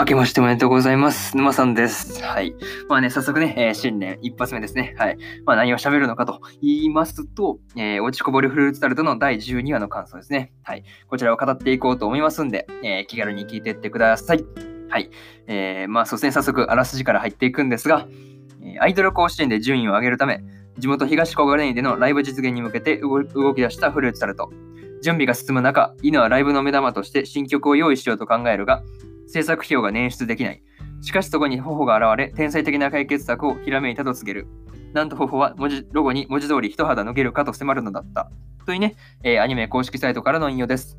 明けましておめでとうございます。沼さんです。はい。まあね、早速ね、えー、新年一発目ですね。はい。まあ何を喋るのかと言いますと、えー、落ちこぼれフルーツタルトの第12話の感想ですね。はい。こちらを語っていこうと思いますんで、えー、気軽に聞いていってください。はい。えー、まあ、そうですね、早速、あらすじから入っていくんですが、えアイドル甲子園で順位を上げるため、地元東小金井でのライブ実現に向けて動き出したフルーツタルト。準備が進む中、犬はライブの目玉として新曲を用意しようと考えるが、制作費用が捻出できない。しかしそこに頬が現れ、天才的な解決策をひらめいたと告げる。なんと頬は文字ロゴに文字通り一肌脱げるかと迫るのだった。というね、えー、アニメ公式サイトからの引用です。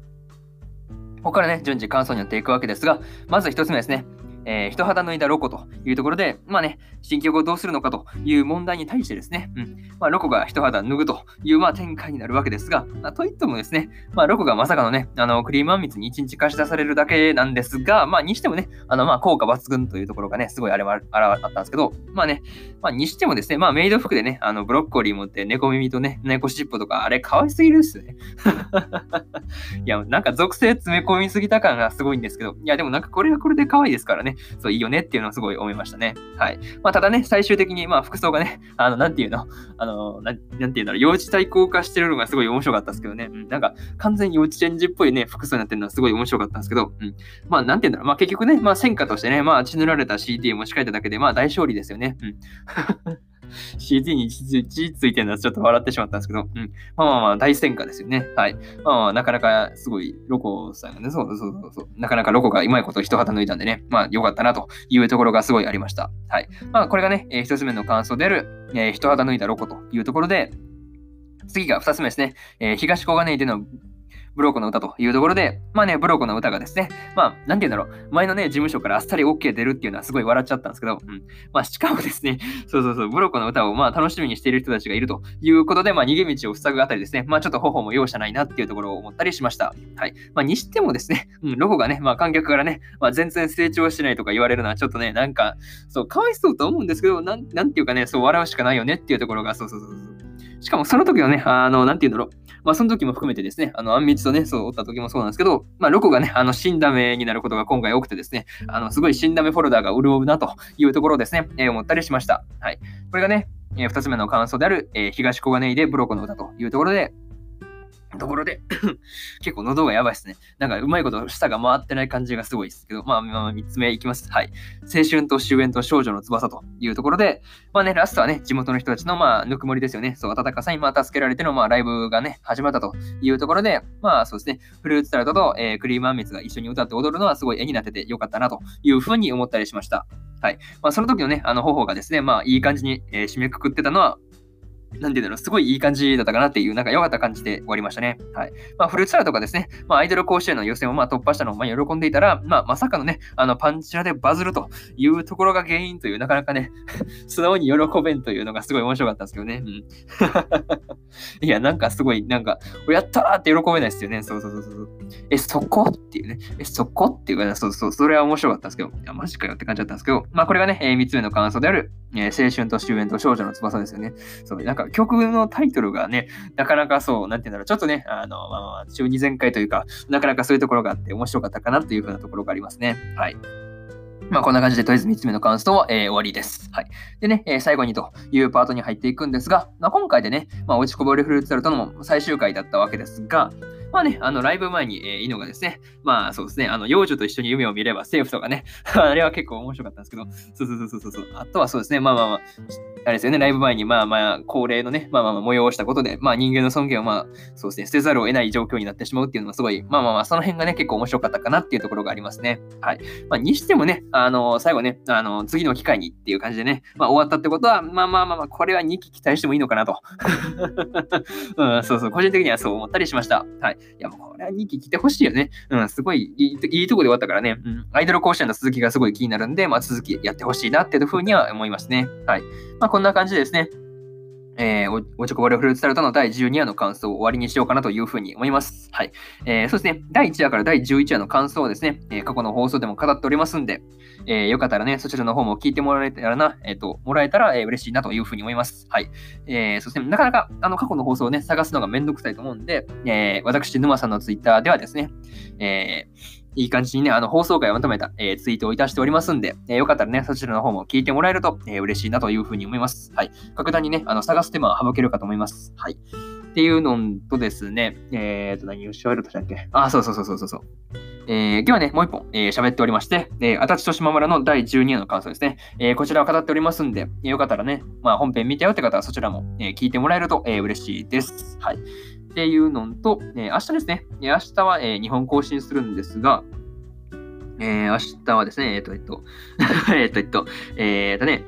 ここからね、順次感想になっていくわけですが、まず一つ目ですね。えー、人肌脱いだロコというところで、まあね、新曲をどうするのかという問題に対してですね、うんまあ、ロコが人肌脱ぐという、まあ、展開になるわけですが、まあ、といってもですね、まあ、ロコがまさかのね、あのクリームあんみつに1日貸し出されるだけなんですが、まあ、にしてもね、あのまあ効果抜群というところがね、すごいあれはあったんですけど、まあね、まあ、にしてもですね、まあ、メイド服でね、あのブロッコリー持って猫耳とね、猫尻尾とか、あれ、可愛すぎるっすね。いや、なんか属性詰め込みすぎた感がすごいんですけど、いや、でもなんかこれはこれで可愛いですからね、そういいよねっていうのをすごい思いましたね。はい。まあ、ただね、最終的に、まあ、服装がね、あの、なんていうの、あの、なんていうんだろう、幼稚対抗化してるのがすごい面白かったですけどね、うん、なんか、完全に幼稚園児っぽいね、服装になってるのはすごい面白かったんですけど、うん。まあ、なんていうんだろう、まあ、結局ね、まあ、戦果としてね、まあ、血塗られた CD を持ち帰っただけで、まあ、大勝利ですよね。うん。CD に字ついてるのはちょっと笑ってしまったんですけど、うん。まあまあまあ、大戦果ですよね。はい。まあまあ、なかなかすごい、ロコさんがね、そうそうそうそう、なかなかロコがうまいこと一旗抜いたんでね、まあ良かったなというところがすごいありました。はい。まあ、これがね、えー、一つ目の感想である、えー、一旗抜いたロコというところで、次が二つ目ですね。えー、東小金井でのブローコの歌というところで、まあね、ブローコの歌がですね、まあ、なんて言うんだろう、前のね、事務所からあっさり OK 出るっていうのはすごい笑っちゃったんですけど、うん。まあ、しかもですね、そうそうそう、ブローコの歌をまあ楽しみにしている人たちがいるということで、まあ、逃げ道を塞ぐあたりですね、まあ、ちょっと頬も容赦ないなっていうところを思ったりしました。はい。まあ、にしてもですね、うん、ロゴがね、まあ、観客からね、まあ、全然成長しないとか言われるのはちょっとね、なんか、そう、かわいそうと思うんですけど、なん、なんていうかね、そう、笑うしかないよねっていうところが、そうそうそうそう。しかもその時はね、あの、なんて言うんだろう。まあ、その時も含めてですね、あの、あんみつとね、そう、おった時もそうなんですけど、まあ、ロコがね、あの、死んだ目になることが今回多くてですね、あの、すごい死んだ目フォルダーが潤うなというところですね、えー、思ったりしました。はい。これがね、えー、二つ目の感想である、えー、東小金井でブロコの歌というところで、ところで 結構喉がやばいですね。なんかうまいこと舌が回ってない感じがすごいですけど、まあ、まあ、3つ目いきます。はい。青春と終焉と少女の翼というところで、まあね、ラストはね、地元の人たちのまあ、ぬくもりですよね。そう、温かさにまあ、助けられてのまあ、ライブがね、始まったというところで、まあそうですね、フルーツタルトと、えー、クリームあんみつが一緒に歌って踊るのはすごい絵になっててよかったなというふうに思ったりしました。はい。まあ、その時のね、あの、方法がですね、まあ、いい感じに、えー、締めくくってたのは、なんていうんだろう、すごいいい感じだったかなっていう、なんか良かった感じで終わりましたね。はい。まあ、フルーツサラとかですね、まあ、アイドル甲子園の予選をまあ突破したのをまあ喜んでいたら、まあ、まさかのね、あの、パンチラでバズるというところが原因という、なかなかね、素直に喜べんというのがすごい面白かったんですけどね。うん。いや、なんかすごい、なんか、やったーって喜べないですよね。そうそうそうそう。え、そこ？っていうね。え、そこ？っていうか、ね、そうそう、それは面白かったんですけど、いや、マジかよって感じだったんですけど、まあ、これがね、えー、3つ目の感想である、えー、青春と終焉と少女の翼ですよね。そう、なんかか曲のタイトルがね、なかなかそう、なんて言うんだろう、ちょっとね、あの、まあ、まあ、中二全開というか、なかなかそういうところがあって面白かったかなというふうなところがありますね。はい。まあ、こんな感じで、とりあえず3つ目の感想は、えー、終わりです。はい。でね、えー、最後にというパートに入っていくんですが、まあ、今回でね、まあ、落ちこぼれフルーツタルトの最終回だったわけですが、まあね、あの、ライブ前に、えー、イノがですね、まあそうですね、あの、幼女と一緒に夢を見ればセーフとかね、あれは結構面白かったんですけど、そうそうそうそうそう、あとはそうですね、まあまあまあ、あれですよね、ライブ前に、まあまあ、恒例のね、まあまあまあ、催したことで、まあ人間の尊厳をまあ、そうですね、捨てざるを得ない状況になってしまうっていうのもすごい、まあまあまあ、その辺がね、結構面白かったかなっていうところがありますね。はい。まあ、にしてもね、あの、最後ね、あの、次の機会にっていう感じでね、まあ終わったってことは、まあまあまあまあ、これは2期期待してもいいのかなと。うん、そうそう、個人的にはそう思ったりしました。はい。いや、もうこれは2期来てほしいよね。うん、すごいいいいいとこで終わったからね、うん、アイドル甲子園の続きがすごい気になるんで、まあ続きやってほしいなっていうふうには思いますね。はい。まあこんな感じですね。えー、おちょこぼれフルーツタルトの第12話の感想を終わりにしようかなというふうに思います。はい。えー、そしてね、第1話から第11話の感想をですね、えー、過去の放送でも語っておりますんで、えー、よかったらね、そちらの方も聞いてもらえたらな、えっ、と、もらえたら、えー、嬉しいなというふうに思います。はい。えー、そして、なかなか、あの、過去の放送をね、探すのがめんどくさいと思うんで、えー、私、沼さんのツイッターではですね、えー、いい感じにね、あの、放送回をまとめた、えー、ツイートをいたしておりますんで、えー、よかったらね、そちらの方も聞いてもらえると、えー、嬉しいなというふうに思います。はい。格段にね、あの、探す手間は省けるかと思います。はい。っていうのとですね、えっ、と、何をしゃべるとしたっけ？あ、そうそうそうそうそう。えー、今日はね、もう一本、えー、喋っておりまして、えー、足立と島村の第12話の感想ですね。えー、こちらを語っておりますんで、よかったらね、まあ、本編見たよって方はそちらも、え、聞いてもらえると、え、嬉しいです。はい。っていうのと、えー、明日ですね、明日は、えー、日本更新するんですが、えー、明日はですね、えっ と、えっと、えっと、えっと、え、っとね、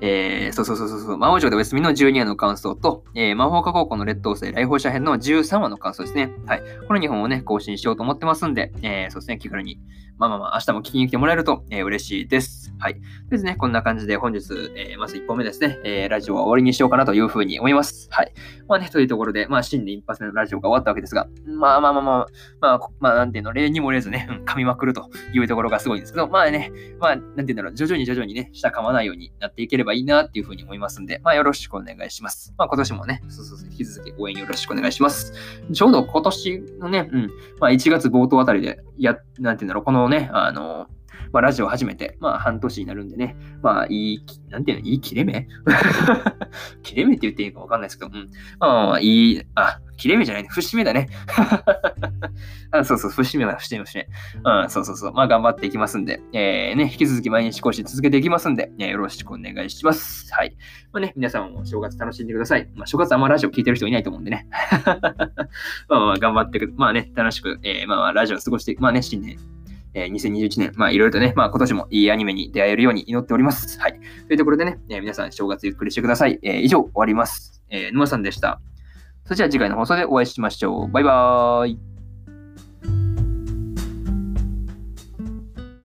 えー、そうそうそうそう、魔王城でお休みの12話の感想と、えー、魔法科高校の劣等生来訪者編の13話の感想ですね。はい。この2本をね、更新しようと思ってますんで、えー、そうですね、気軽にまあまあまあ、明日も聞きに来てもらえると、えー、嬉しいです。はい。ですね、こんな感じで本日、えー、まず1本目ですね、えー、ラジオは終わりにしようかなというふうに思います。はい。まあね、というところで、まあ、新年一発目のラジオが終わったわけですが、まあまあまあまあ、まあ、まあ、なんていうの、例にもれずね、うん、噛みまくるというところがすごいんですけど、まあね、まあ、なんていうんだろう、徐々に徐々にね、下噛まないようになっていければいいなっていうふうに思いますんで、まあ、よろしくお願いします。まあ、今年もね、そうそうそう、引き続き応援よろしくお願いします。ちょうど今年のね、うん、まあ、1月冒頭あたりで、や、なんていうんだろう、このね、あの、まあ、ラジオ始めて、まあ、半年になるんでね、まあ、いい、なんていうの、いい切れ目？切れ目って言っていいかわかんないですけど、うん。まあ、あ、いい、あ、切れ目じゃないね、節目だね。あそうそう、節目だ、節目、節目。うん、そうそうそう。まあ、頑張っていきますんで、えー、ね、引き続き毎日更新続けていきますんで、ね、よろしくお願いします。はい。まあね、皆さんも正月楽しんでください。まあ、正月あんまラジオ聞いてる人いないと思うんでね。まあまあ、頑張ってく、まあね、楽しく、えー、まあまあ、ラジオ過ごして、まあね、新年、えー、2021年、まあいろいろとね、まあ今年もいいアニメに出会えるように祈っております。はい。というところでね、えー、皆さん正月ゆっくりしてください。えー、以上終わります。えー、沼さんでした。それじゃあ次回の放送でお会いしましょう。バイバーイ。